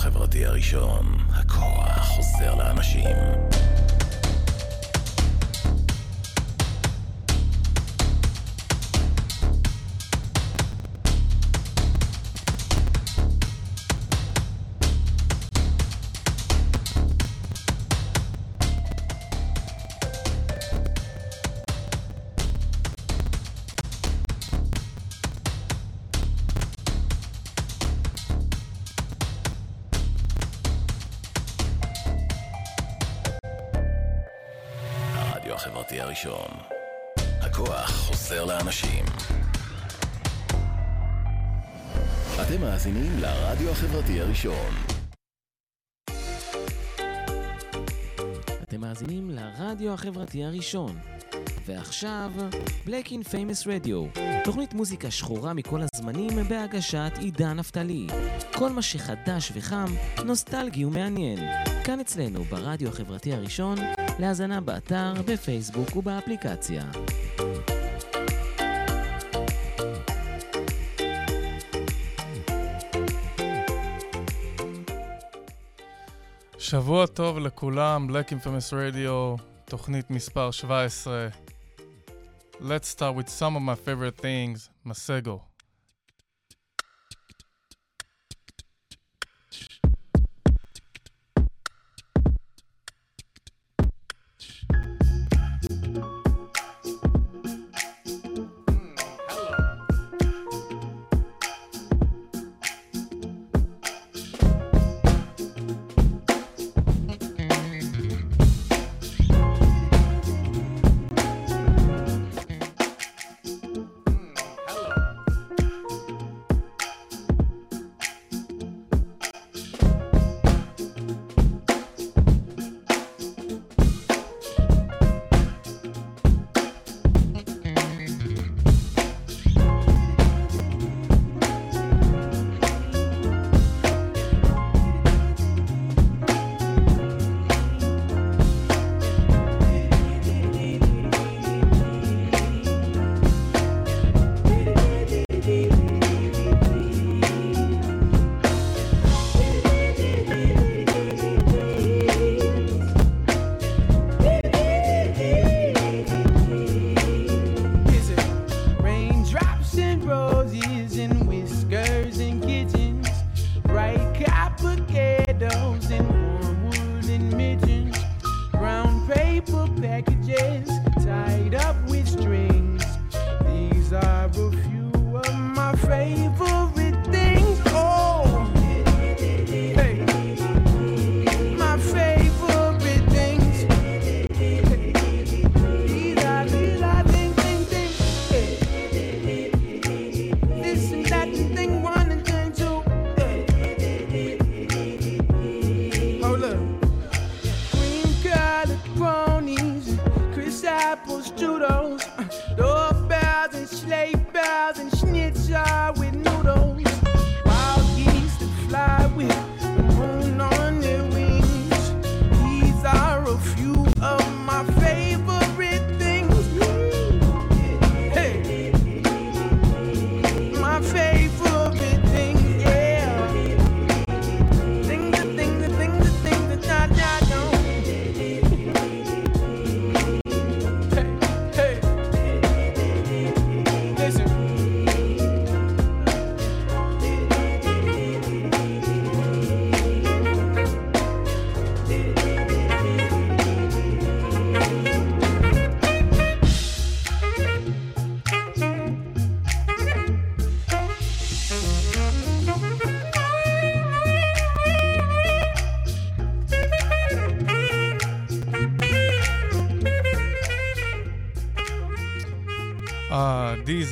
החברתי הראשון, הכוח חוזר לאנשים. הראשון. אתם מאזינים לרדיו החברתי הראשון. ועכשיו, Black in Famous Radio, תוכנית מוזיקה שחורה מכל הזמנים בהגשת עידן נפתלי. כל מה שחדש וחם, נוסטלגי ומעניין. כאן אצלנו ברדיו החברתי הראשון, להאזנה באתר, בפייסבוק ובאפליקציה. שבוע טוב לכולם, Black Infamous Radio, תוכנית מספר 17. Let's start with some of my favorite things, מסגו.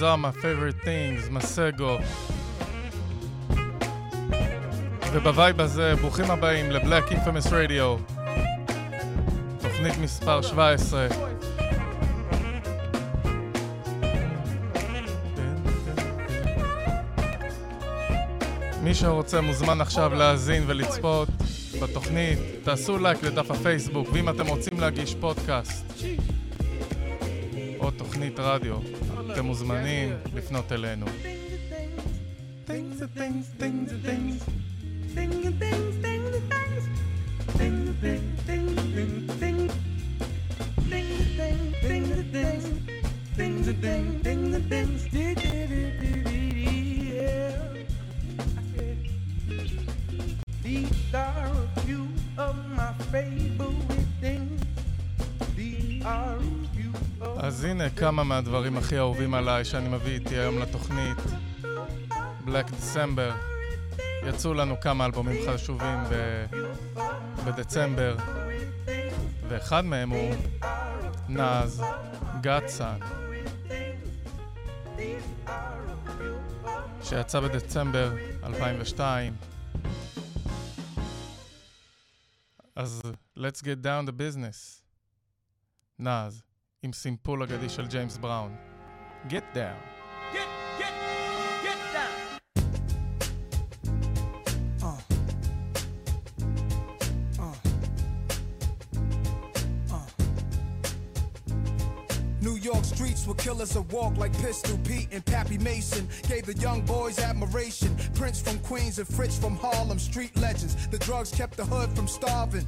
Are my favorite things, מסגו. ובווייב הזה, ברוכים הבאים ל-Black Infamous Radio. תוכנית מספר 17. מי שרוצה מוזמן עכשיו להאזין ולצפות בתוכנית, תעשו לייק לדף הפייסבוק, ואם אתם רוצים להגיש פודקאסט או תוכנית רדיו, אתם מוזמנים לפנות אלינו. אז הנה כמה מהדברים הכי אהובים עליי שאני מביא איתי היום לתוכנית. Black December. יצאו לנו כמה אלבומים חשובים ב... בדצמבר, ואחד מהם הוא נאז, גאדסן, שיצא בדצמבר 2002. אז let's get down to business. נאז. עם סימפול אגדי של ג'יימס בראון. Get down. Get, get, get down. Uh. Uh. Uh. New York streets were killers of walk like Pistol Pete and Pappy Mason. Gave the young boys admiration. Prince from Queens and Fritz from Harlem, street legends. The drugs kept the hood from starving.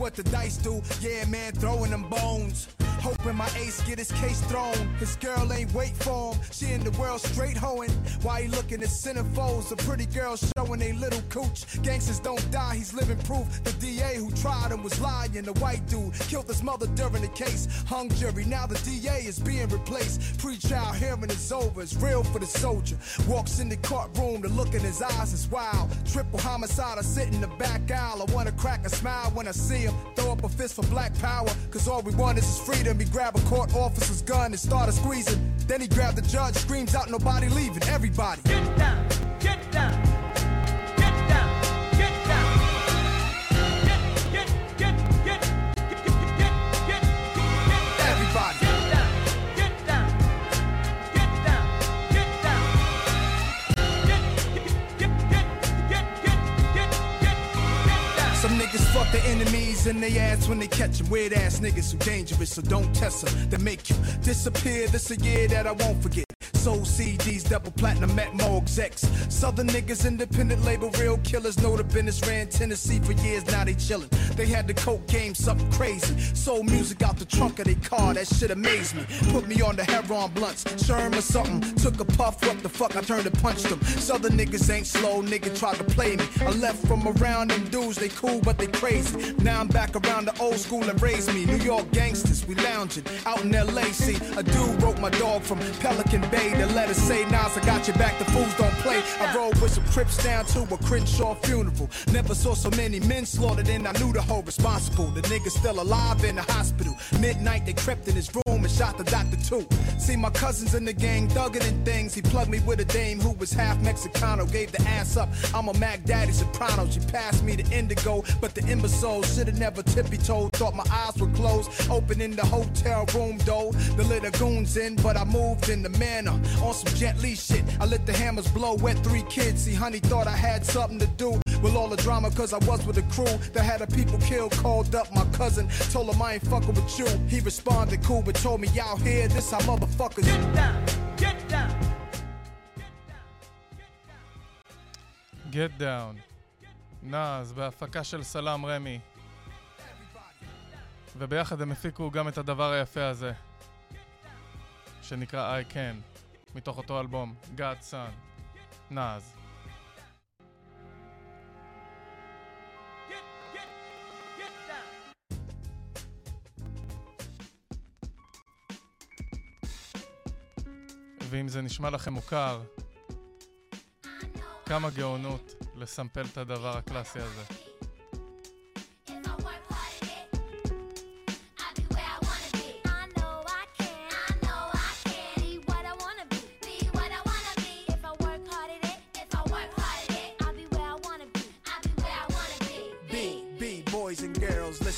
what the dice do. Yeah, man, throwing them bones. Hoping my ace get his case thrown. His girl ain't wait for him. She in the world straight hoeing. Why he looking at centerfolds? A pretty girl showing a little cooch. Gangsters don't die, he's living proof. The DA who tried him was lying. The white dude killed his mother during the case. Hung jury, now the DA is being replaced. Pre-trial hearing is over, it's real for the soldier. Walks in the courtroom, the look in his eyes is wild. Triple homicide, I sit in the back aisle. I wanna crack a smile when I see him. Throw up a fist for black power, cause all we want is his freedom. He grab a court officer's gun and started squeezing. Then he grabbed the judge, screams out, nobody leaving, everybody. Get down, the enemies and they ass when they catch them. Weird ass niggas who dangerous, so don't test them. They make you disappear. This a year that I won't forget. Soul CDs, double platinum at more execs. Southern niggas, independent label, real killers. Know the business ran Tennessee for years, now they chillin'. They had the coke game, something crazy. Soul music out the trunk of their car, that shit amazed me. Put me on the heroin blunts, Sherm or something. Took a puff, what the fuck, I turned and punched them. Southern niggas ain't slow, nigga tried to play me. I left from around them dudes, they cool, but they crazy. Now I'm back around the old school and raised me. New York gangsters, we lounging out in LA. See, a dude wrote my dog from Pelican Bay the letter say, Nas, I got your back, the fools don't play. I rode with some crips down to a Crenshaw funeral. Never saw so many men slaughtered, and I knew the whole responsible. The nigga still alive in the hospital. Midnight, they crept in his room and shot the doctor too. See, my cousins in the gang thugging and things. He plugged me with a dame who was half Mexicano, gave the ass up. I'm a Mac Daddy Soprano. She passed me the indigo, but the imbecile should've never tippy toed. Thought my eyes were closed. Opening the hotel room door, the little goons in, but I moved in the manner on some Jet Li shit. I let the hammers blow, wet three kids. See, honey thought I had something to do with all the drama, cause I was with a crew that had a people killed. Called up my cousin, told him I ain't fucking with you. He responded cool, but told me out here, this how motherfuckers get down, get down. Get down. נאז בהפקה של סלאם רמי. וביחד הם הפיקו גם את הדבר היפה הזה, שנקרא I Can. מתוך אותו אלבום, God Son, נאז. ואם זה נשמע לכם מוכר, כמה גאונות לסמפל את הדבר הקלאסי הזה.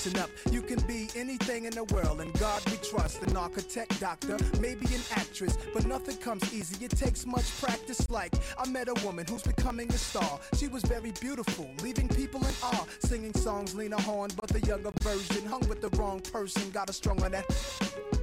Listen up. You can be anything in the world, and God we trust. An architect, doctor, maybe an actress, but nothing comes easy. It takes much practice. Like I met a woman who's becoming a star. She was very beautiful, leaving people in awe. Singing songs, Lena Horne, but the younger version hung with the wrong person. Got a strong on that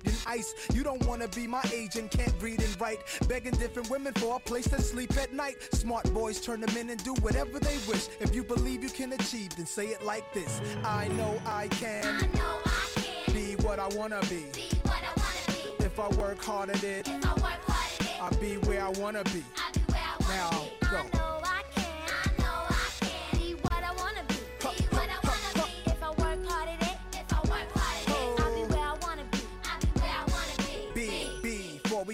ice. You don't wanna be my age and can't read and write. Begging different women for a place to sleep at night. Smart boys turn them in and do whatever they wish. If you believe you can achieve, then say it like this. I know I can. I know I can be what I wanna be. be what I wanna be. If I work hard at it, If I work hard at it, I'll be where I wanna be. I'll be where I wanna Now, be. go.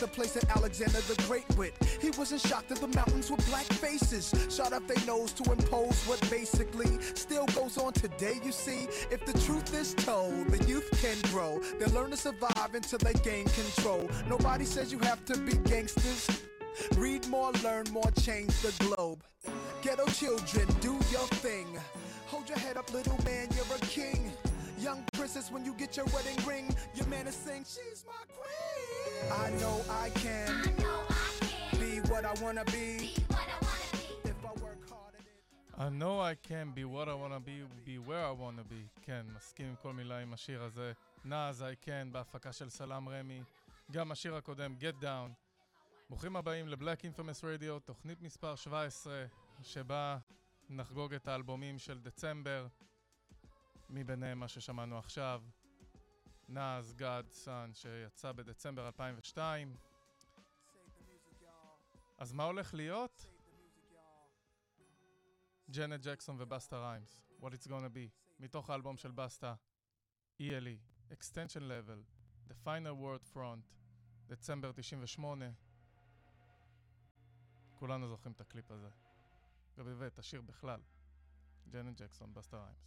the place that Alexander the Great went. He wasn't shocked at the mountains with black faces. Shot up their nose to impose what basically still goes on today, you see. If the truth is told, the youth can grow. They learn to survive until they gain control. Nobody says you have to be gangsters. Read more, learn more, change the globe. Ghetto children, do your thing. Hold your head up, little man, you're a king. Young princess, when you get your wedding ring, your man is saying, She's my queen. I know I I can know I can be what I wanna be be what I wanna be. if I work hard at it. I know I can be what I wanna be, be where I wanna be. כן, מסכים עם כל מילה עם השיר הזה. נאז I can בהפקה של סלאם רמי. גם השיר הקודם, Get Down. ברוכים הבאים לבלק אינפרמס רדיו, תוכנית מספר 17, שבה נחגוג את האלבומים של דצמבר. מביניהם מה ששמענו עכשיו. נאז, God, Sun, שיצא בדצמבר 2002. אז מה הולך להיות? ג'נט ג'קסון ובסטה ריימס, What It's Gonna Be, מתוך האלבום של בסטה, ELE, Extension Level, The Final Word Front, דצמבר 98. כולנו זוכרים את הקליפ הזה. ואת השיר בכלל. ג'נט ג'קסון, בסטה ריימס.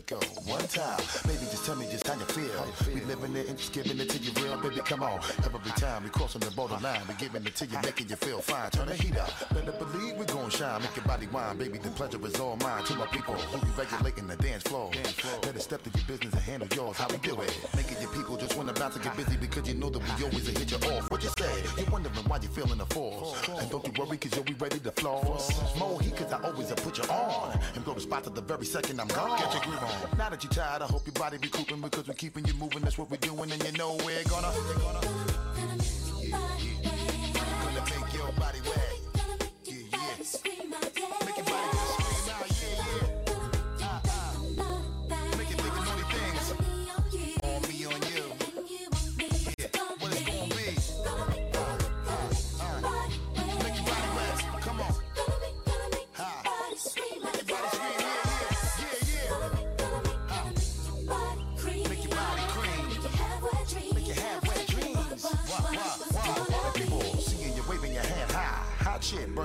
go. One time, baby, just tell me just how you feel. We living it and just giving it to you real, baby. Come on, every time we crossing the borderline, we giving it to you, making you feel fine. Turn the heat up, better believe we gon' shine, make your body wine, baby. The pleasure is all mine. To my people who be regulating the dance floor, better step to your business and handle yours. How we do it? Making your people just wanna bounce and get busy because you know that we always a hit you off. What you say? You wondering why you feeling the force, and don't you worry cause you'll be ready to floss. More heat cause I always put you on, and blow the spot at the very second I'm gone. Get your groove on. Now that you're tired, I hope your body recouping because we're keeping you moving. That's what we're doing, and you know we're gonna. Gonna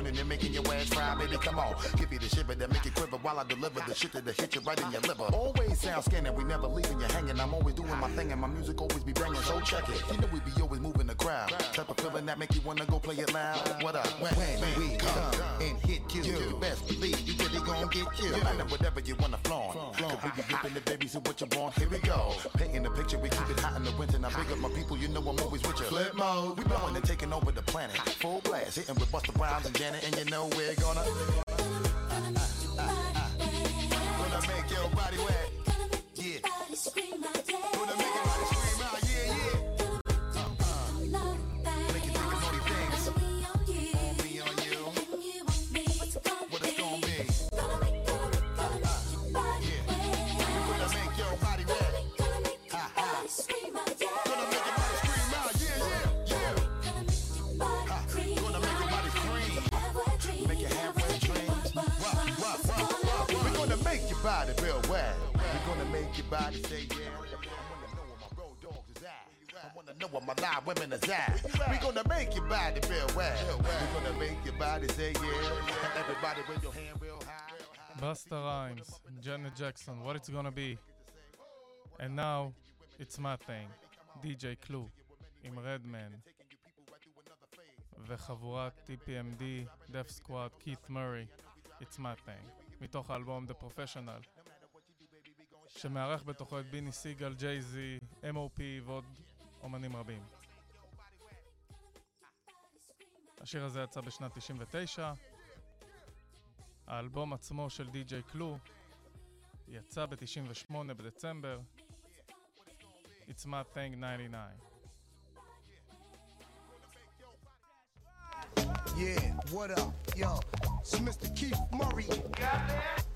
and making your ass fry, baby. Come on, give you the shiver that make quiver while I deliver the shit that'll hit you right in your liver. Always sound scanning, we never leaving you hanging. I'm always doing my thing and my music always be banging. So check it. You know we be always moving the crowd. Type of feeling that make you wanna go play it loud. What up? When, when we come and hit you, you best believe you really gon' get you. No matter whatever you wanna flaunt. Cause we be dipping the baby, so what you want? Here we go. Painting the picture, we keep it hot in the winter. Now big up my people, you know I'm always with you. Flip mode, we blowing and taking over the planet. Full blast, hitting with Busta Rhymes and Janet, and you know we're gonna gonna make your body wet. Yeah, Everybody say yeah. I wanna know where my live women is at. We gonna make your body feel well. We gonna make your body say yeah. Everybody with your hand real high. Busta Rhymes, Janet Jackson, what it's gonna be. And now, it's my thing, DJ Clue, עם רדמן. וחבורת EPMD, Death Squad, Keith Murray, It's my thing, מתוך האלבום The Professional. שמארח בתוכו את ביני סיגל, ג'יי-זי, M.O.P ועוד אומנים רבים. השיר הזה יצא בשנת 99, האלבום עצמו של די.ג'יי קלו יצא ב-98 בדצמבר. It's my thing 99. Yeah, what up, yo? It's Mr. Keith Murray.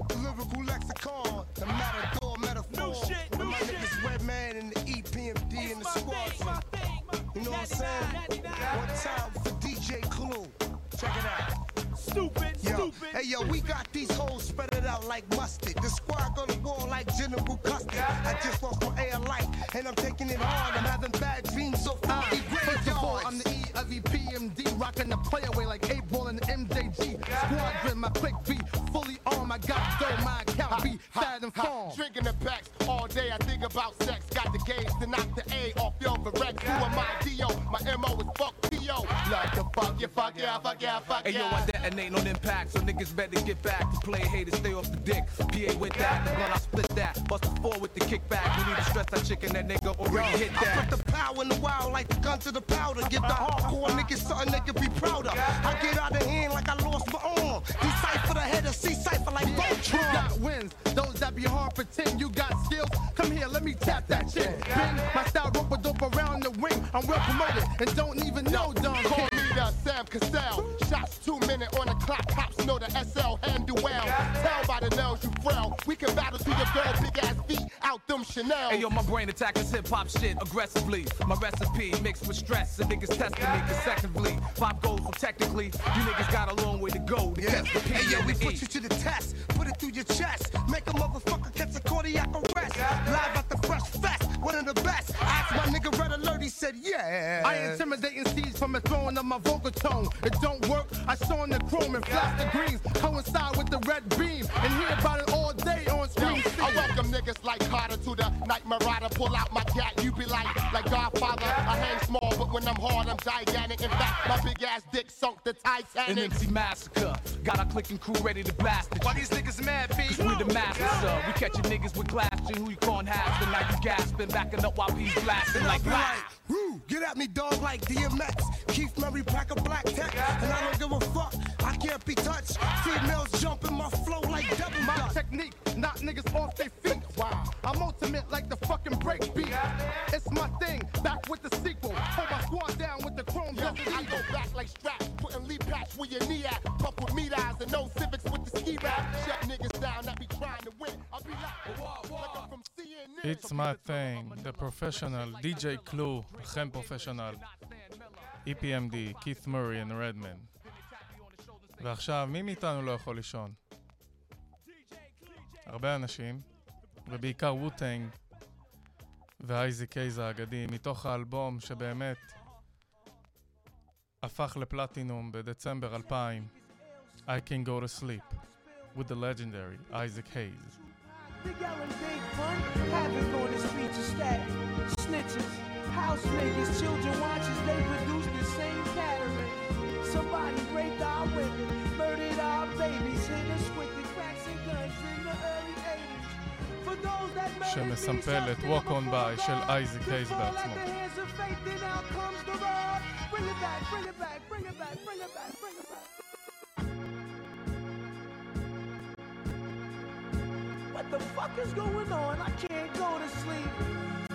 The lyrical lexicon, the matador metaphor. New shit, new my shit. niggas Redman and the EPMD and the squad. You know what I'm saying? One time for DJ Clue. Check it out. Stupid, Yo, stupid. hey yo, we got these hoes spread out like mustard. The squad gonna war like General Custard. I just lost for air light and I'm taking it hard. I'm having bad dreams so Uh, forty First of all. I'm the E of EPMD, rocking the play away like 8Ball and MJG. Squadron, my quick beat, fully armed. I got dough, my account be fat and farm. Drinking the packs all day, I think about sex. Got the gauge to knock the A off your Varex. Who am I, Dio? My MO is fuck T.O. Love to fuck you, fuck yeah, fuck yeah, fuck yeah! Hey yo, I detonate on impact, so niggas better get back. To play haters, stay off the dick. PA with that, the blunt I split that. Bust a four with the kickback. You need to stress that chicken, that nigga already hit I that. put the power in the wild like the gun to the powder. Give the hardcore niggas something they can be proud of. I get out of hand like I lost my arm. Decipher the head of C cipher like You Voltron. got wins, those that be hard pretend you got skills. Come here, let me tap that shit. Been my style rope a dope around the ring. I'm well promoted and don't even know Don Call Sam Cassell. Shots two minute on the clock. Cops know the SL handle well. Tell by the nails you frail. We can battle to your girl big ass feet out them Chanel. Hey yo, my brain attacks hip hop shit aggressively. My recipe mixed with stress, and niggas testing me consecutively. Five goals, so technically, you niggas got a long way to go to Yeah. the P Hey yo, we put E. you to the test. Put it through your chest. Make a motherfucker catch a cardiac arrest. Live at the Fresh Fest, one of the best. Ask my nigga Red Alert, he said yeah. I intimidating seeds from the throwing of my vocal tone. It don't work. I saw in the chrome and flash the greens coincide with the red beam and hear about it all day on screen. I welcome niggas like Carter to the night marauder. Pull out my cat, you be like, like Godfather. I hang small, but when I'm hard, I'm gigantic. In fact, my big ass dick sunk the An Titanic. MC massacre. Got our click and crew ready to blast it. Why these niggas mad, B? We the masters, sir. We catching niggas with glassing who you can't have. And now you gasping, backing up while he's blasting like blast. Woo, get at me, dog, like DMX. Keith Murray, pack a black tech. And I don't give a fuck, I can't be touched. Females jump in my flow like double My technique, knock niggas off their feet. Wow. I'm ultimate like the fucking break beat. It's my thing, back with the sequel. Hold my squad down with the chrome Yo, I go back like straps, putting lead patch where your knee at. Pump with meat eyes and no civics with the ski rap. Shut niggas down, I be trying to win. I'll be like, like I'm from. It's my thing, The Professional, DJ קלו, אכן פרופשיונל, EPMD, Keith Murray and Redman. ועכשיו, מי מאיתנו לא יכול לישון? הרבה אנשים, ובעיקר ווטנג ואייזי קייז האגדי, מתוך האלבום שבאמת הפך לפלטינום בדצמבר 2000, I Can Go to Sleep, with the legendary Isaac Hayes. Big L and Big Pun, havoc on the streets of static. Snitches, house niggas, children watches, they produce the same pattern. Somebody raped our women, murdered our babies, hit us with the cracks and guns in the early 80s. For those that murdered me, שמסמפל את suspect Walk On before By של God, אייזק to הייז fall at בעצמו. the hands of fate, then out comes the rod. Bring it back, bring it back, bring it back, bring it back, The fuck is going on? I can't go to sleep.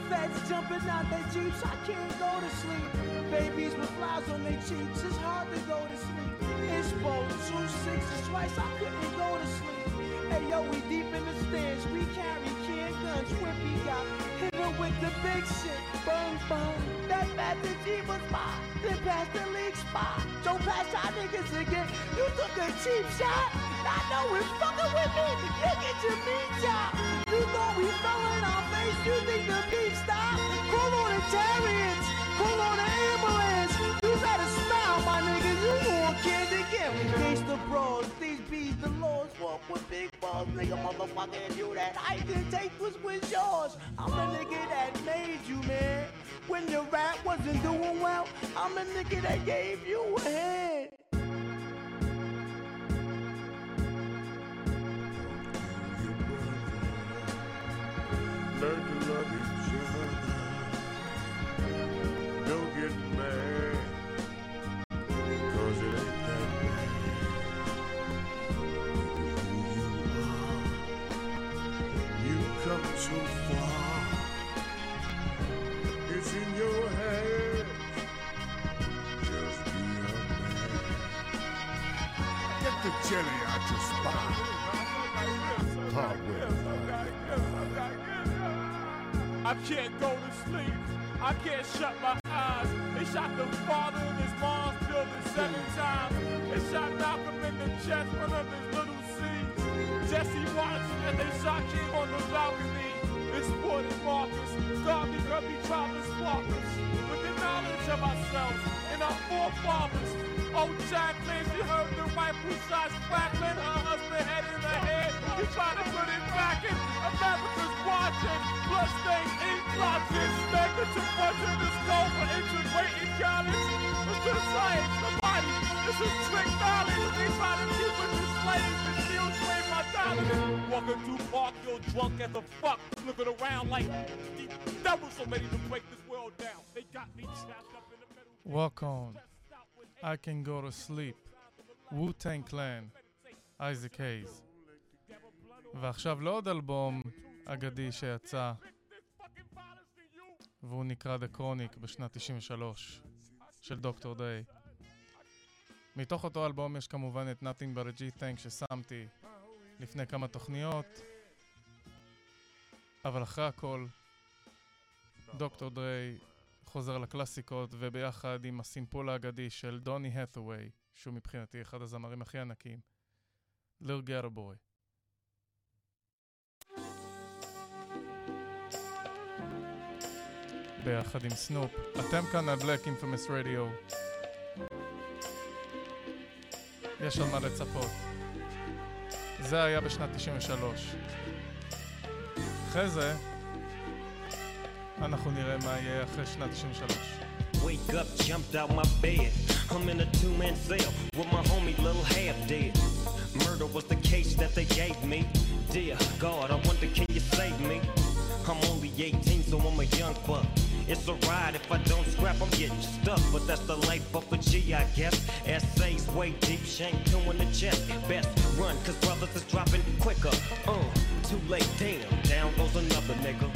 Feds jumping out their jeeps, I can't go to sleep. Babies with flowers on their cheeks, it's hard to go to sleep. It's both two sixes twice, I couldn't go to sleep. Hey yo, we deep in the stands, we carry can guns, whippy got hit with the big shit. Bung bung, that the G was mine. Then pass the league spot. Don't pass y'all niggas again. You took a cheap shot. I know it's fucking with me. You get your meat chop. You know we fell in our face. You think the beef stop? Call on the chariots. Call on the ambulance. You better smile, my niggas. You want candy again. Bros. These bees, the walk balls. Nigga, motherfucker, you that I can take was was yours. I'm the nigga that made you, man. When your rap wasn't doing well, I'm a nigga that gave you a hand. Learn to love Walk on, I Can Go to Sleep, wu-טנג קלן, אייזק הייז. ועכשיו לעוד אלבום אגדי שיצא, והוא נקרא The Chronic בשנת 93, של דוקטור דיי. מתוך אותו אלבום יש כמובן את Nothing but a G-Tank ששמתי לפני כמה תוכניות, אבל אחרי הכל, דוקטור דריי חוזר לקלאסיקות, וביחד עם הסימפול האגדי של דוני האת'ווי, שהוא מבחינתי אחד הזמרים הכי ענקיים, ליר גטו בוי. ביחד עם סנופ. אתם כאן Black Infamous Radio. יש על מה לצפות. זה היה בשנת 93. אחרי זה, אנחנו נראה מה יהיה אחרי שנת 93. Wake up, jumped out my bed. I'm in a two-man cell with my homie little half dead. Murder was the case that they gave me. Dear God, I wonder can you save me? I'm only 18, so I'm a young buck. It's a ride if I don't scrap, I'm getting stuck. But that's the life of a G, I guess. Essays way deep, shank two in the chest. Best run, cause brothers is dropping quicker. Uh, too late, damn, down goes another nigga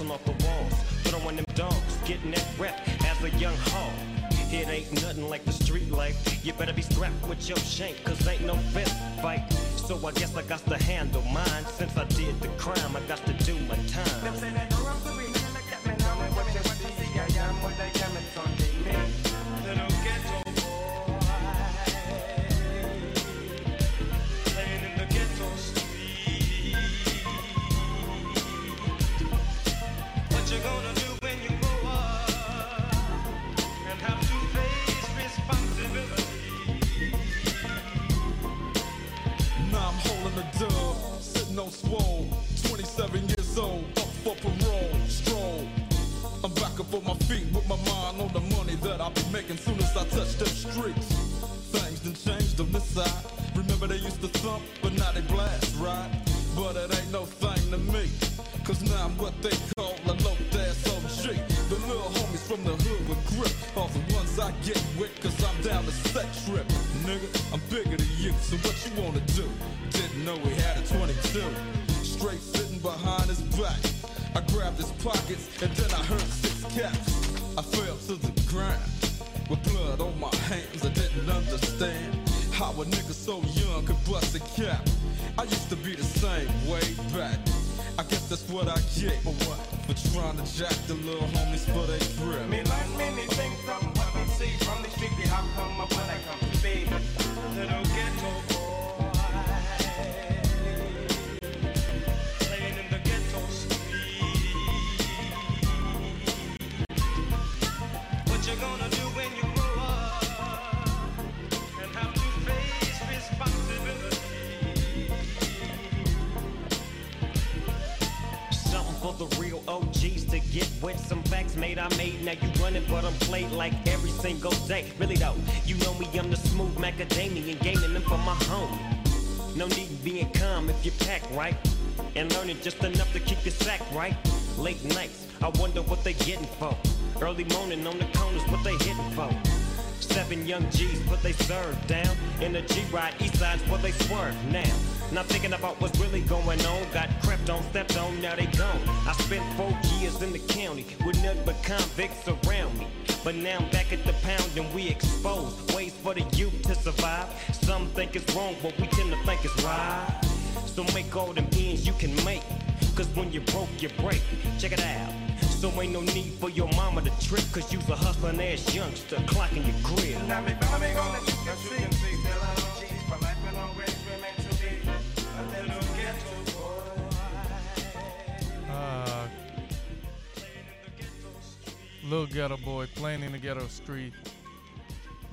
bouncing off the walls, throwing them dogs, getting that rep as a young hog. It ain't nothing like the street life. You better be strapped with your shank, cause ain't no fist fight. So I guess I got to handle mine. Since I did the crime, I got to do my time. The money that I'll be making soon as I touch them streets. Things done changed on this side. Remember they used to thump, but now they blast, right? But it ain't no thing to me. Cause now I'm what they call a low ass OG. The little homies from the hood with grip are the ones I get with cause I'm down to sex trip. Nigga, I'm bigger than you, so what you wanna do? Didn't know we had a 22. Straight sitting behind his back. I grabbed his pockets and then I heard six caps. Blood on my hands. I didn't understand how a nigga so young could bust a cap. I used to be the same way back. I guess that's what I get for what? For trying to jack the little homies for they grip. Me learn many things from what we see from the street. How come up when I come to be? Little ghetto for the real OGs to get with some facts made I made. Now you running, but I'm played like every single day. Really though, you know me, I'm the smooth macadamian, gaining them for my home. No need being calm if you pack right. And learning just enough to keep your sack right. Late nights, I wonder what they getting for. Early morning on the corners, what they hitting for. Seven young G's put they serve down. In the G-Ride, east side's where they swerve now. Not thinking about what's really going on. Got crept on, stepped on, now they gone. I spent four years in the county with nothing but convicts around me. But now I'm back at the pound and we expose ways for the youth to survive. Some think it's wrong, but we tend to think it's right. So make all them ends you can make. Cause when you broke, you break. Check it out. So ain't no need for your mama to trip. Cause you's a hustling ass youngster clocking your grill. Now me see the Little Ghetto Boy playing in the ghetto street.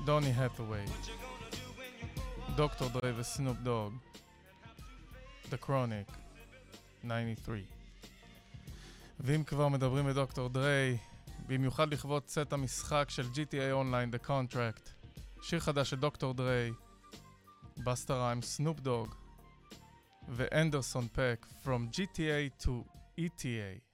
Donny Hathaway. דוקטור דרי וסנופ דוג. The Chronic. 93. ואם כבר מדברים מדוקטור דרי, במיוחד לכבוד סט המשחק של GTA Online The Contract, שיר חדש של דוקטור דרי, בסטה ריים, סנופ דוג, ואנדרסון פק, From GTA to ETA.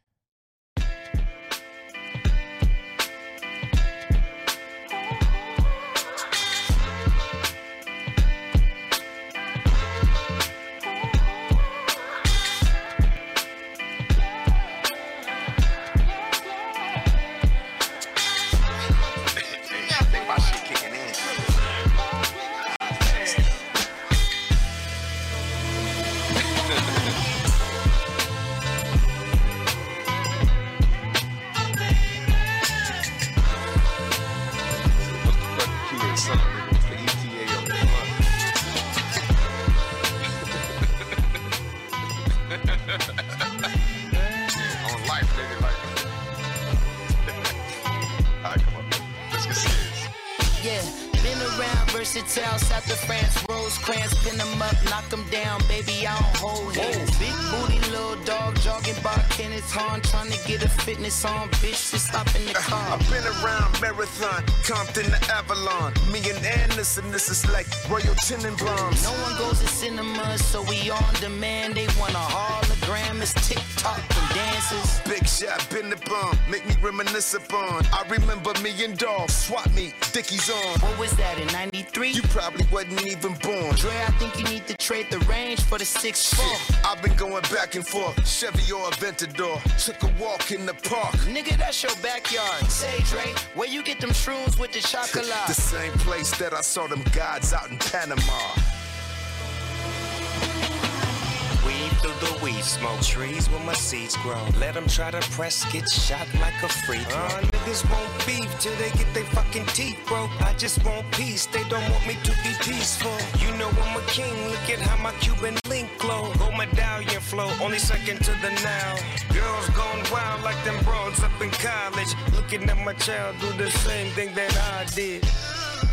Up, knock them down, baby, I don't hold hands. Big booty, little dog, jogging by Kenneth Hahn, trying to get a fitness on, bitch, just stop in the car. I've been around Marathon, Compton to Avalon. Me and Anderson, this is like Royal Tenenbaums. No one goes to cinema, so we on demand. They want a hologram, it's TikTok dances. Big shot, been the bum, make me reminisce upon. I remember me and Dog, swap meet, Dickies on. What was that in 93? You probably wasn't even born. Dre, I think you need to trade the range for the 6'4. I've been going back and forth, Chevy or Aventador. Took a walk in the park. Nigga, that's your backyard. Say, Dre, where you get them shrooms with the chocolate? The same place that I saw them gods out in Panama. Through the weed smoke, trees where my seeds grow. Let them try to press, get shot like a free throw. Uh, niggas want beef till they get their fucking teeth broke. I just want peace, they don't want me to be peaceful. You know I'm a king, look at how my Cuban link glow. Gold medallion flow, only second to the now. Girls gone wild like them broads up in college. Looking at my child do the same thing that I did.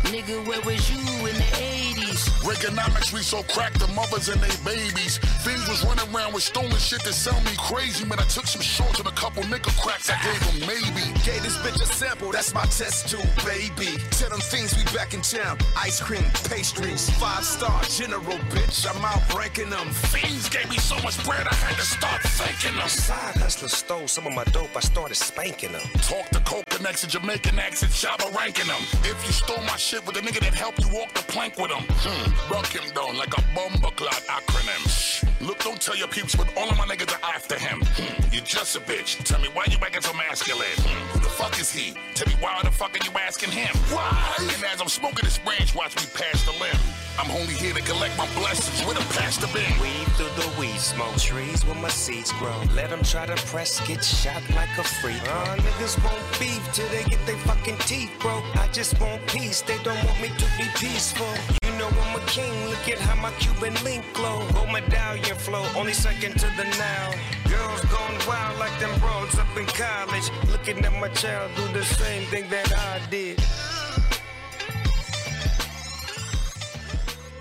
Nigga, where was you in the 80s? Reaganomics, we so cracked the mothers and they babies. Things was running around with stolen shit that sell me crazy. Man, I took some shorts and a couple nickel cracks. I gave them maybe. Gave this bitch a sample, that's my test tube, baby. Tell them things we back in town. Ice cream, pastries, five star general, bitch. I'm out ranking them. Fiends gave me so much bread, I had to start thanking them. Side hustler stole some of my dope, I started spanking them. Talk to coke connects and Jamaican accent, Shabba ranking them. If you stole my shit with a nigga that helped you walk the plank with him, hmm, rock him down like a bomber clot acronym. Shh. Look, don't tell your peeps, but all of my niggas are after him. Hmm, You're just a bitch. Tell me why you acting so masculine. Hmm, who the fuck is he? Tell me why the fuck are you asking him? Why? And as I'm smoking this branch, watch me pass the limb. I'm only here to collect my blessings with a pastor bin. Weed through the weed smoke, trees where my seeds grow. Let them try to press, get shot like a freak. Uh, niggas won't beef till they get their fucking teeth broke. I just want peace, they don't want me to be peaceful. You know I'm a king, look at how my Cuban link glow. Gold medallion flow, only second to the now. Girls gone wild like them broads up in college. Looking at my child do the same thing that I did.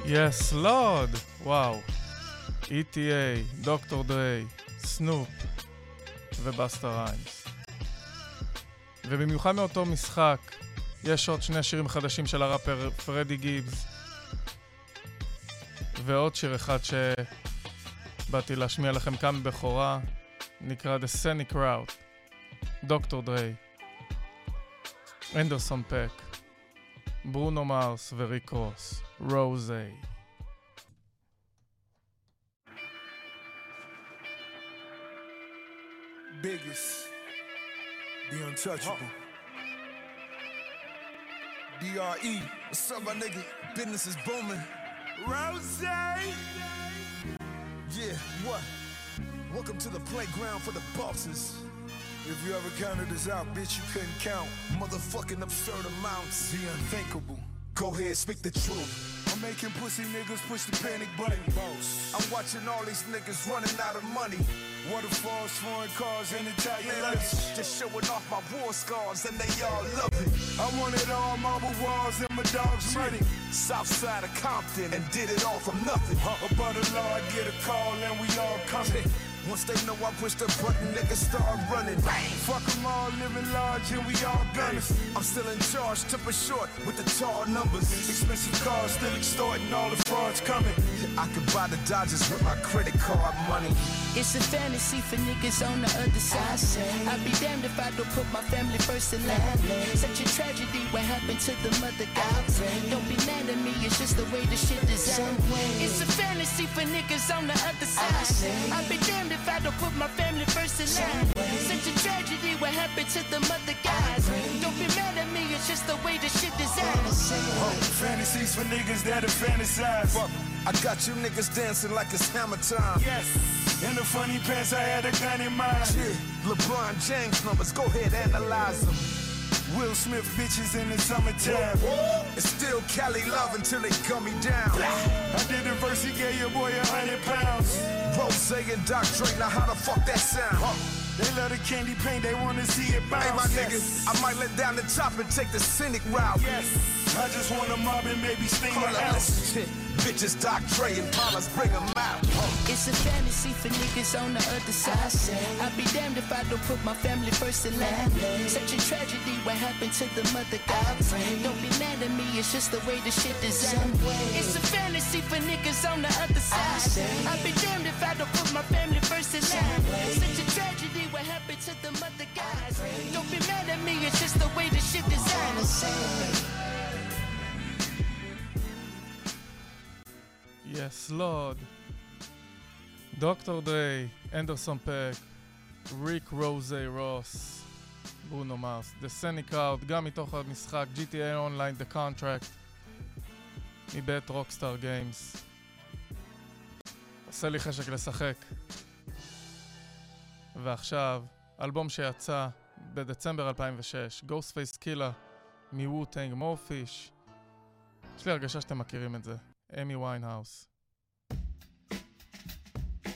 יס לוד! וואו. ETA, דוקטור דריי, סנופ ובאסטר ריימס. ובמיוחד מאותו משחק, יש עוד שני שירים חדשים של הראפר פרדי גיבס. ועוד שיר אחד שבאתי להשמיע לכם כאן בכורה, נקרא The Scenic Route, דוקטור דריי, אנדרסון פק, ברונו מרס וריק רוס, Rose. Biggest, the untouchable. Huh. DRE, what's up, my nigga? Business is booming. Rose! Yeah, what? Welcome to the playground for the bosses. If you ever counted this out, bitch, you couldn't count. Motherfucking absurd amounts, the unthinkable. Go ahead, speak the truth. I'm making pussy niggas push the panic button. Boss. I'm watching all these niggas running out of money. Waterfalls, foreign cars, and Italian luggage. Just showing off my war scars, and they all love it. I wanted all marble walls and my dog's money. South side of Compton, and did it all from nothing. About a law, I get a call, and we all coming. Once they know I push the button, niggas start running. Fuck them all, living large, and we all gunners. I'm still in charge, temper short with the tall numbers. Expensive cars, still extorting all the frauds coming. I could buy the Dodgers with my credit card money. It's a fantasy for niggas on the other side. I'd be damned if I don't put my family first in line. Such a tragedy, what happened to the mother God? Don't be mad at me, it's just the way the shit designed. It's a fantasy for niggas on the other side. I'd be damned if I don't put my family first in line. Such a tragedy, what happened to the mother guys? Don't be mad at me, it's just the way the shit designed. Oh, fantasies for niggas that are fantasize. Fuck, I got you niggas dancing like it's hammer time. Yes. In the funny pants, I had a gun in mind. Yeah. LeBron James numbers, go ahead, analyze them. Will Smith bitches in the summertime. It's still Cali love until they gun me down. I did the verse, he gave your boy a hundred pounds. Rose and Doc Dre, now how the fuck that sound? Huh? They love the candy paint, they wanna see it bounce. Hey, my nigga, I might let down the top and take the scenic route. Yes, I just wanna mob and maybe sting Hold my house. Bitches, Doc Dre and Paula's bring them out. It's a fantasy for niggas on the other side. I'd be damned if I don't put my family first in line. Such a tragedy, what happened to the mother gods? Don't be mad at me, it's just the way the shit designed. It's a fantasy for niggas on the other side. I'd be damned if I don't put my family first in line. Such a tragedy, what happened to the mother gods? Don't be mad at me, it's just the way the shit designed. יס לוד. דוקטור דריי, אנדרסון פק, ריק רוזי רוס, ברונו מרס, The Scenic Crowd, גם מתוך המשחק GTA Online The Contract, מבית רוקסטאר גיימס. עושה לי חשק לשחק. ועכשיו, אלבום שיצא בדצמבר 2006, Ghostface Killer מווטנג מורפיש. יש לי הרגשה שאתם מכירים את זה. אמי ויינהאוס.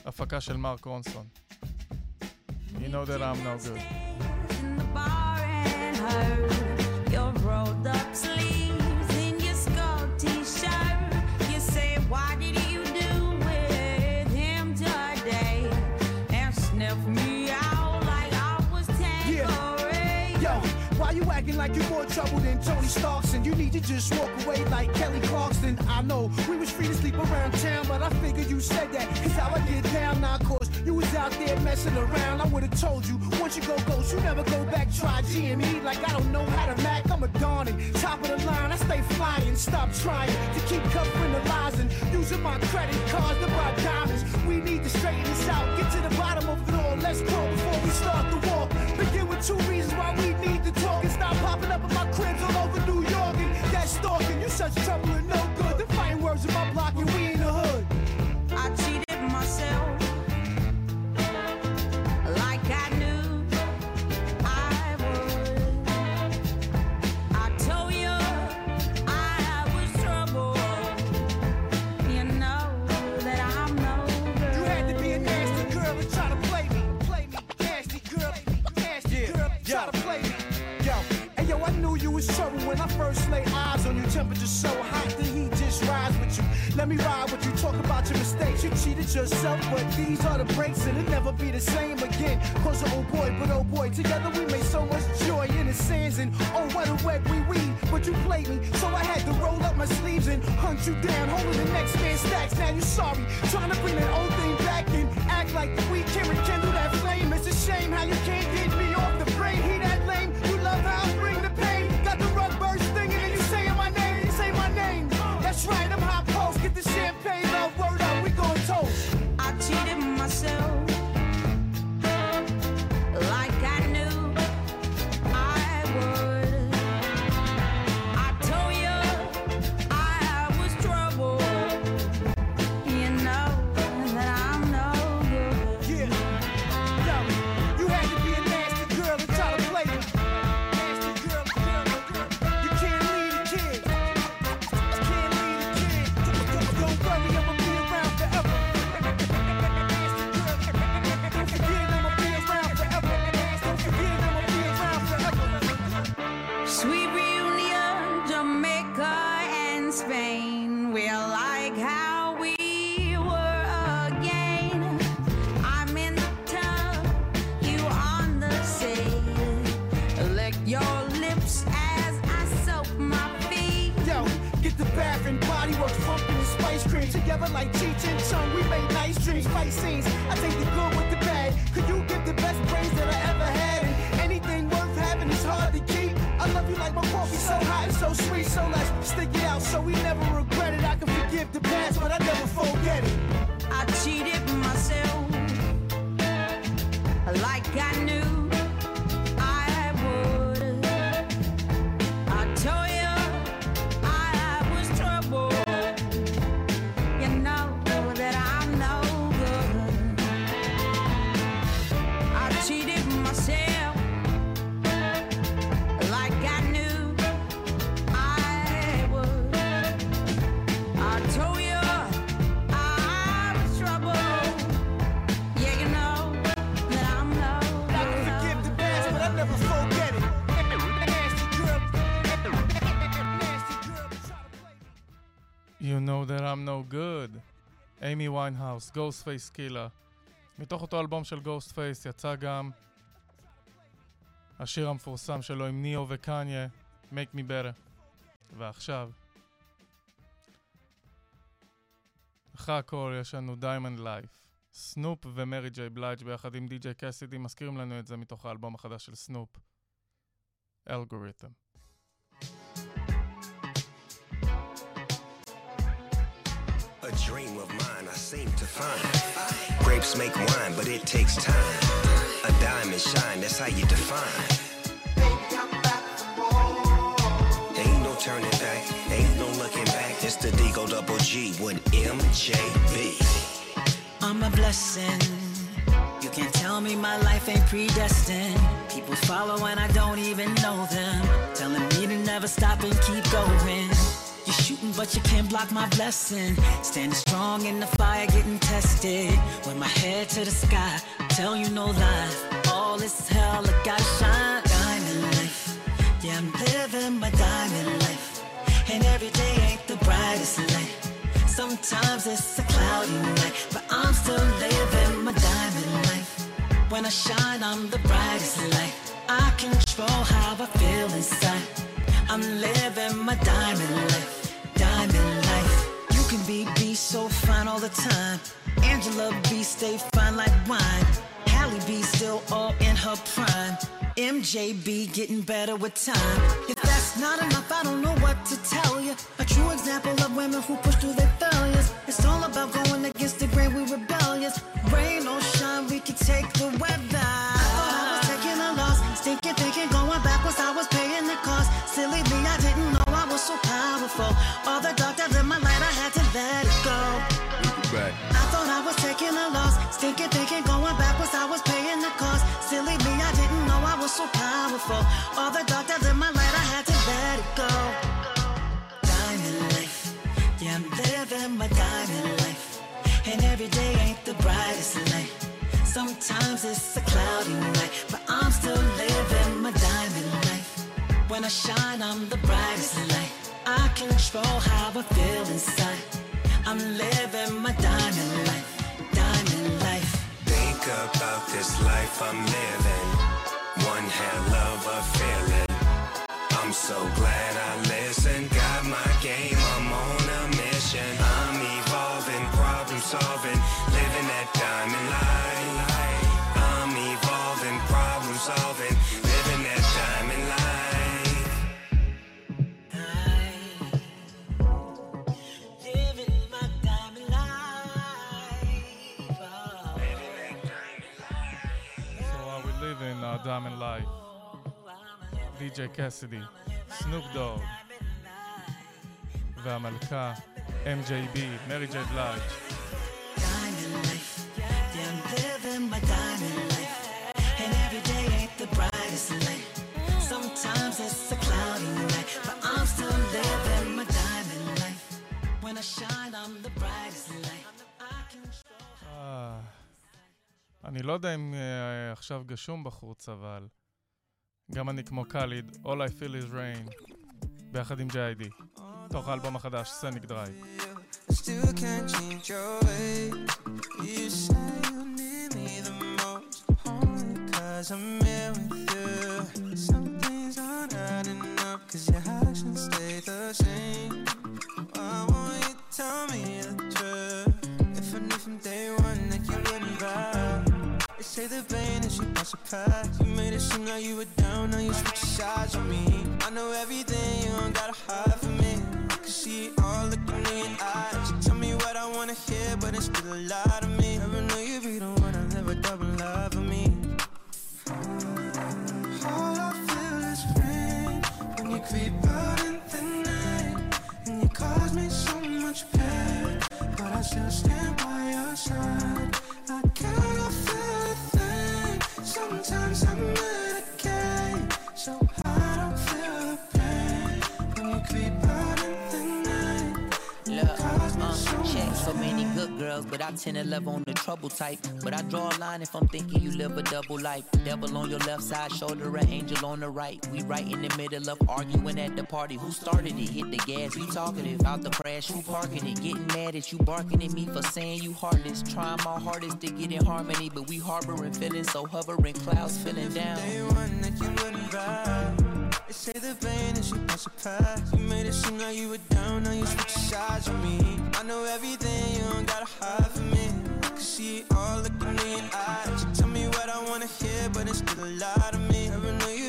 הפקה של מרק רונסון. You know that I'm no good. Like you're more trouble than Tony Starks, and you need to just walk away like Kelly Clarkson. I know we was free to sleep around town, but I figured you said that. Cause how I get down now, of course, you was out there messing around. I would've told you, once you go ghost, you never go back. Try GME like I don't know how to Mac. I'm a dawning, top of the line. I stay flying, stop trying to keep covering the lies and using my credit cards to buy diamonds. We need to straighten this out, get to the bottom of it all. Let's go before we start the war. Begin with two reasons why we need to talk and stop popping up in my cribs all over New York. And that stalking, you such trouble and no good. The fighting words like Cheech and Chong. We made nice dreams, fight scenes. I take the good with the bad. Could you give the best praise that I ever had? And anything worth having is hard to keep. I love you like my coffee, so hot and so sweet. So let's stick it out so we never regret it. I can forgive the past, but I never forget it. You know that I'm no good. אימי ויינהאוס, Ghost Face Killer. מתוך אותו אלבום של Ghost Face יצא גם השיר המפורסם שלו עם ניאו וקניה, Make Me Better. ועכשיו, אחרי הכל יש לנו Diamond Life. סנופ ומרי ג'יי בלייג' ביחד עם די.ג'יי קסידי מזכירים לנו את זה מתוך האלבום החדש של סנופ. אלגוריתם. A dream of mine I seem to find. Grapes make wine, but it takes time. A diamond shine, that's how you define. Ain't no turning back, ain't no looking back. It's the Digo Double G with MJB. I'm a blessing. You can't tell me my life ain't predestined. People follow and I don't even know them. Telling me to never stop and keep going. You're shooting, but you can't block my blessing. Standing strong in the fire, getting tested. With my head to the sky, tell you no lie. All is hell, I gotta shine. Diamond life. Yeah, I'm living my diamond life. And every day ain't the brightest light. Sometimes it's a cloudy night, but I'm still living my diamond life. When I shine, I'm the brightest light. I control how I feel inside. I'm living my diamond life, diamond life. You can be be so fine all the time. Angela B stay fine like wine. Halle B still all in her prime. MJB getting better with time. If that's not enough, I don't know what to tell you. A true example of women who push through their failures. It's all about going against the grain, we rebellious. Rain or shine, we can take the weather. I thought I was taking a loss, stinking, thinking, Silly me, I didn't know I was so powerful. All the dark that lit my light, I had to let it go. I thought I was taking a loss, stinking, thinking, going backwards, I was paying the cost. Silly me, I didn't know I was so powerful. All the dark that lit my light, I had to let it go. Diamond life, yeah, I'm living my diamond life. And every day ain't the brightest light. Sometimes it's a cloudy night, but I'm still living my diamond. When I shine, I'm the brightest light. I control how I feel inside. I'm living my diamond life, diamond life. Think about this life I'm living. One hell of a feeling. I'm so glad I DJ Cassidy, סנופ דוג, והמלכה MJB, מרי ג'יי light. Sometimes it's a cloudy night, but I'm still living my diamond life. When I shine, I'm the brightest light. I control. אה, אני לא יודע אם אה, עכשיו גשום בחוץ, אבל גם אני כמו קאליד, All I feel is rain, ביחד עם JID, תוך האלבום החדש, סניק דרייב. Cause I'm here with adding up, cause your actions stay the same. Say the is you must have passed. You made it seem like you were down, now you switch sides on me. I know everything, you don't gotta hide from me. I can see it all looking in your eyes. You tell me what I wanna hear, but it's still a lie girls, but I tend to love on the trouble type. But I draw a line if I'm thinking you live a double life. Devil on your left side, shoulder, an angel on the right. We right in the middle of arguing at the party. Who started it? Hit the gas, we talkative. Out the crash, who parking it? Getting mad at you, barking at me for saying you heartless. Trying my hardest to get in harmony, but we harboring feelings, so hovering clouds feeling down. Day one that you wouldn't ride. Say the pain is you must have passed. You made it seem like you were down, now you switch sides on me. I know everything, you don't gotta hide from me. I can see it all looking in your eyes. You tell me what I wanna hear, but it's still a lie to me. Never know you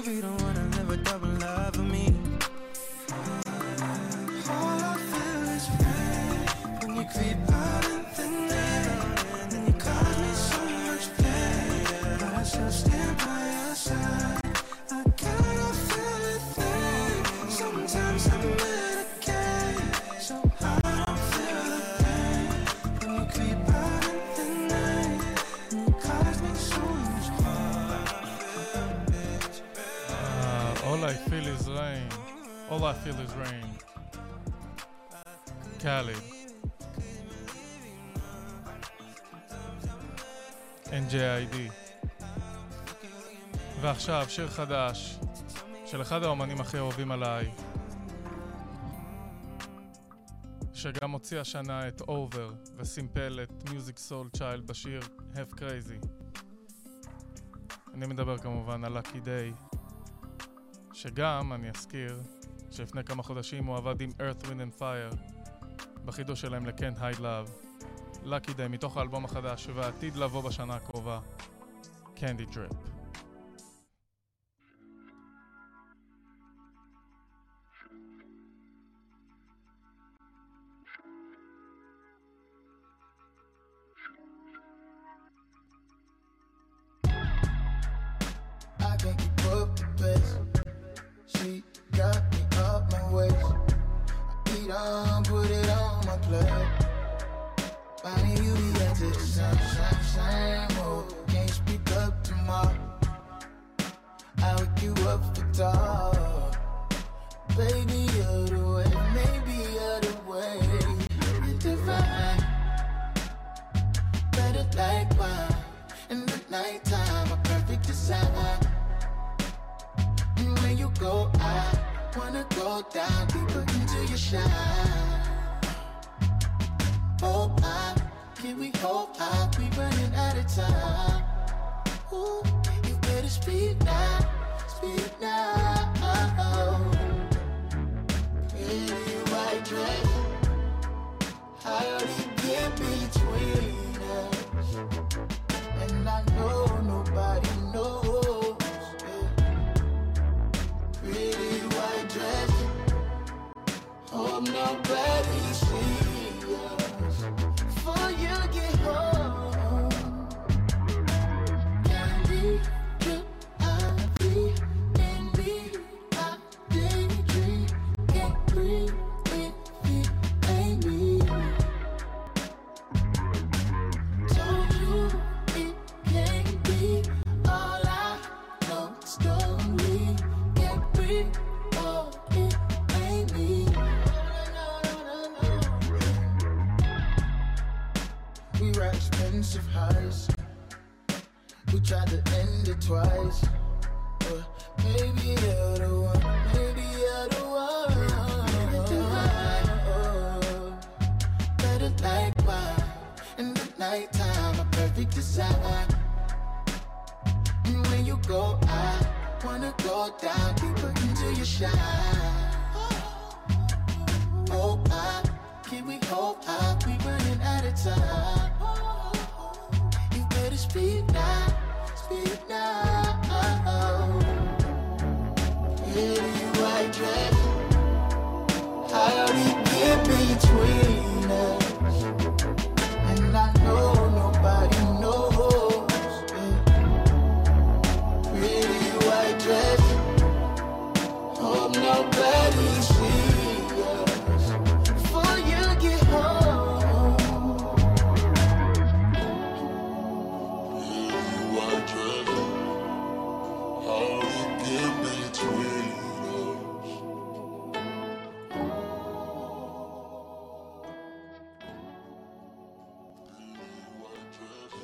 All I feel is rain. Cali. NJID. ועכשיו שיר חדש של אחד האומנים הכי אוהבים עליי, שגם הוציא השנה את Over וסימפל את Music Soul Child בשיר Have Crazy. אני מדבר כמובן על Lucky Day, שגם, אני אזכיר, שלפני כמה חודשים הוא עבד עם Earth, Wind and Fire בחידוש שלהם לקנט הייד לאב. לאקי דיי מתוך האלבום החדש ועתיד לבוא בשנה הקרובה, קנדי Drip.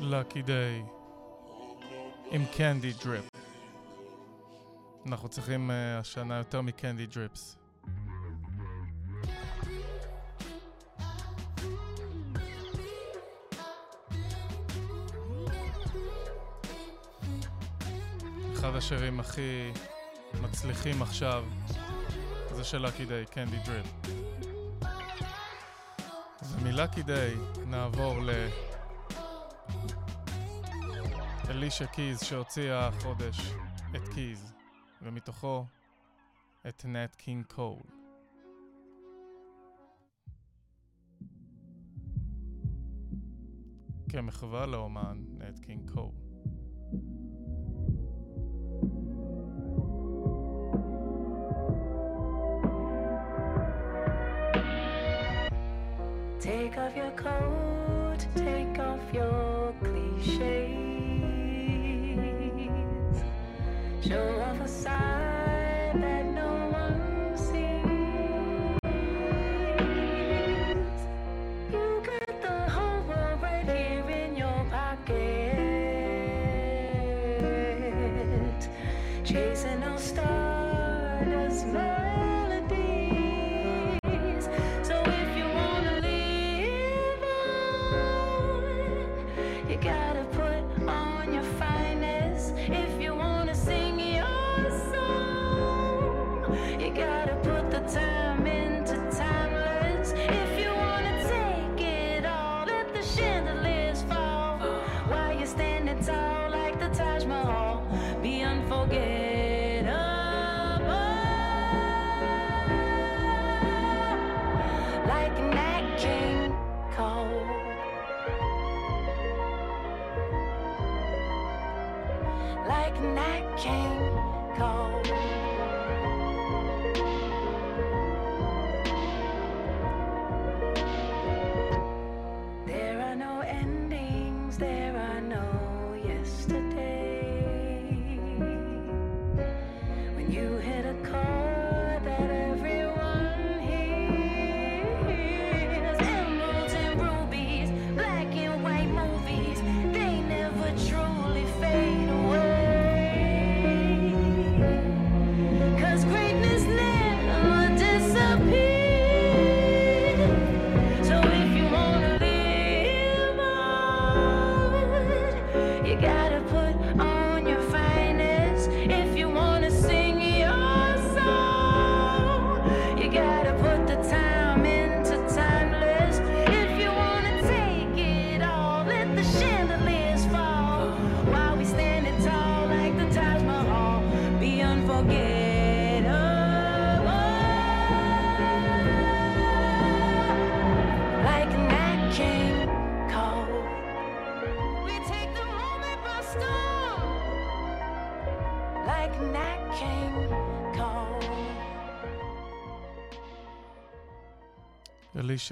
Lucky Day עם קנדי דריפ. אנחנו צריכים uh, השנה יותר מקנדי דריפס. אחד השירים הכי מצליחים עכשיו זה של לקי דיי, קנדי דריפ. ומלקי דיי נעבור ל... Day. אלישה קיז שהוציאה החודש את קיז, ומתוכו את נט קינג קול. כמחווה לאומן נט קינג קול. Take off your coat, take off your cliches. show of a side.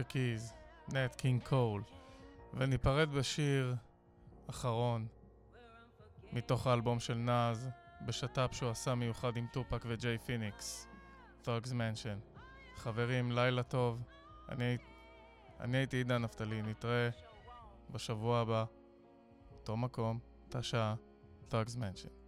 אלישה קיז, נט קינג קול, וניפרד בשיר אחרון מתוך האלבום של נאז, בשת"פ שהוא עשה מיוחד עם טופק וג'יי פיניקס, Thugs Mansion. חברים, לילה טוב, אני, אני הייתי עידן נפתלי, נתראה בשבוע הבא, אותו מקום, אותה שעה, Thugs Mansion.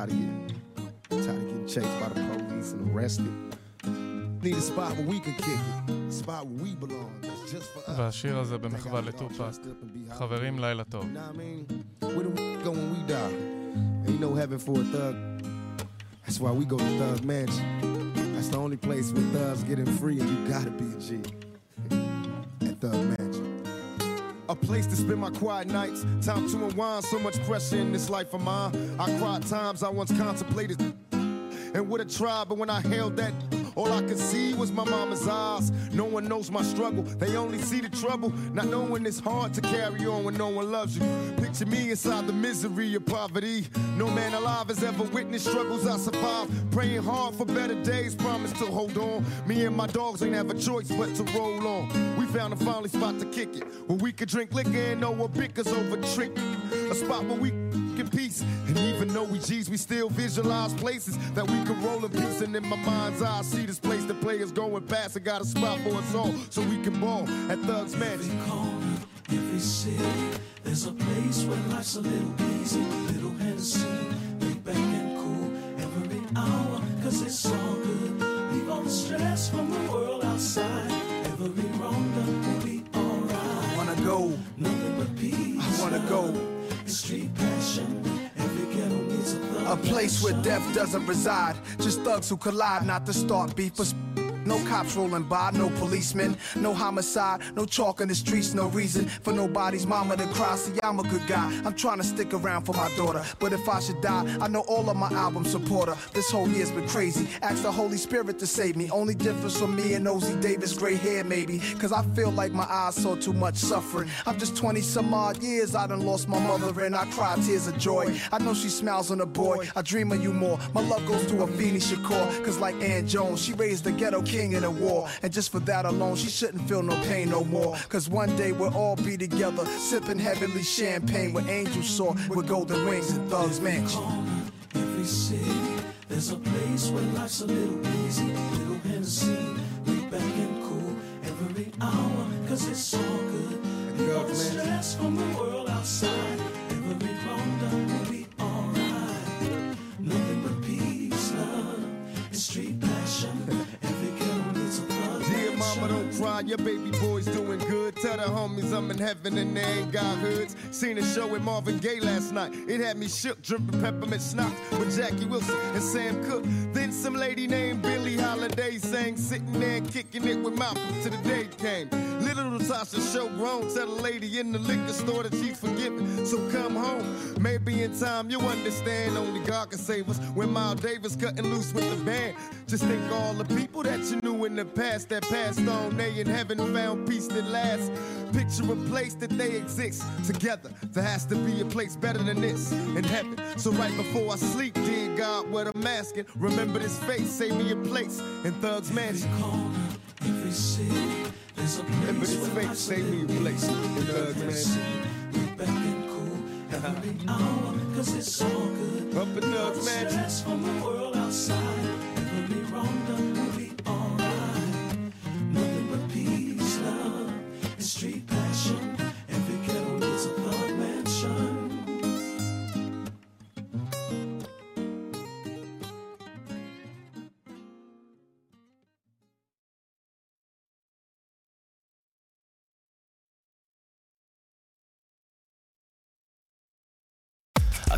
Tired of getting, tired of getting chased by the police and arrested. Need a spot where we can kick it. A spot where we belong. That's just for us. והשיר הזה במחווה לטופק. חברים, לילה טוב. Where do we go when we die? Ain't no heaven for a thug. That's why we go to Thug Mansion. That's the only place where thugs getting free and you gotta be a G. At Thug Mansion. A place to spend my quiet nights. Time to unwind. So much pressure in this life of mine. I cried times I once contemplated and would have tried, but when I held that, all I could see was my mama's eyes. No one knows my struggle, they only see the trouble. Not knowing it's hard to carry on when no one loves you. Picture me inside the misery of poverty. No man alive has ever witnessed struggles I survived. Praying hard for better days, promise to hold on. Me and my dogs ain't have a choice but to roll on. We found a finally spot to kick it, where we could drink liquor and no one bickers over trick. A spot where we in peace. And even though we G's, we still visualize places that we can roll in peace. And in my mind's eye, I see this place the players going past. and got a spot for us all so we can ball at Thugs Mansion. Every city, there's a place where life's a little easy, little Hennessy, laid back and cool every hour, cause it's all good. Place where death doesn't reside. Just thugs who collide, not to start beef. No cops rolling by, no policemen, no homicide, no chalk in the streets, no reason for nobody's mama to cry. See, I'm a good guy. I'm trying to stick around for my daughter. But if I should die, I know all of my album supporter. This whole year's been crazy. Ask the Holy Spirit to save me. Only difference from me and Ossie Davis, gray hair maybe. Cause I feel like my eyes saw too much suffering. I'm just 20 some odd years, I done lost my mother and I cry tears of joy. I know she smiles on a boy. I dream of you more. My love goes to a Afeni Shakur. Cause like Ann Jones, she raised the ghetto king in a war. And just for that alone, she shouldn't feel no pain no more. Cause one day we'll all be together, sipping heavenly champagne with angels soar with golden wings and thugs mansion. Every city, there's a place where life's a little easy, little Hennessy, laid back and cool every hour, cause it's all good. Leave all the stress from the world outside, every wrong done cry, your baby boy's doing good. Tell the homies I'm in heaven and they ain't got hoods. Seen a show with Marvin Gaye last night. It had me shook, dripping peppermint schnapps with Jackie Wilson and Sam Cooke. Then some lady named Billie Holiday sang, sitting there kicking it with Malcolm till the day came. Little Latasha show grown, tell the lady in the liquor store that she's forgiven. So come home, maybe in time you'll understand. Only God can save us. When Miles Davis cutting loose with the band, just think all the people that you knew in the past that passed on. They in heaven found peace that lasts. Picture a place that they exist together. There has to be a place better than this in heaven. So right before I sleep, dear God, what I'm asking, remember this face, save me a place in Thug's Mansion. Every city, there's a Remember place this where face, a save me a place in Thug's Mansion. we back and cool every hour, cause it's all good. Up in Thug's Mansion. from the world outside, every wrong done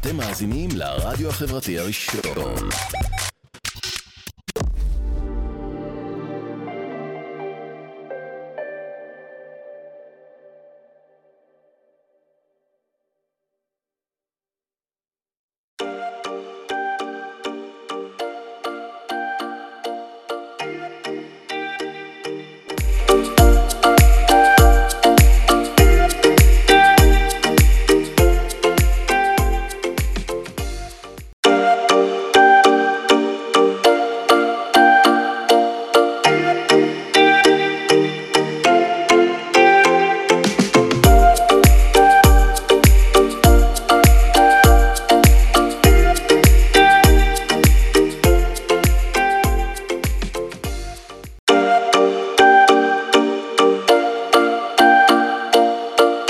אתם מאזינים לרדיו החברתי הראשון.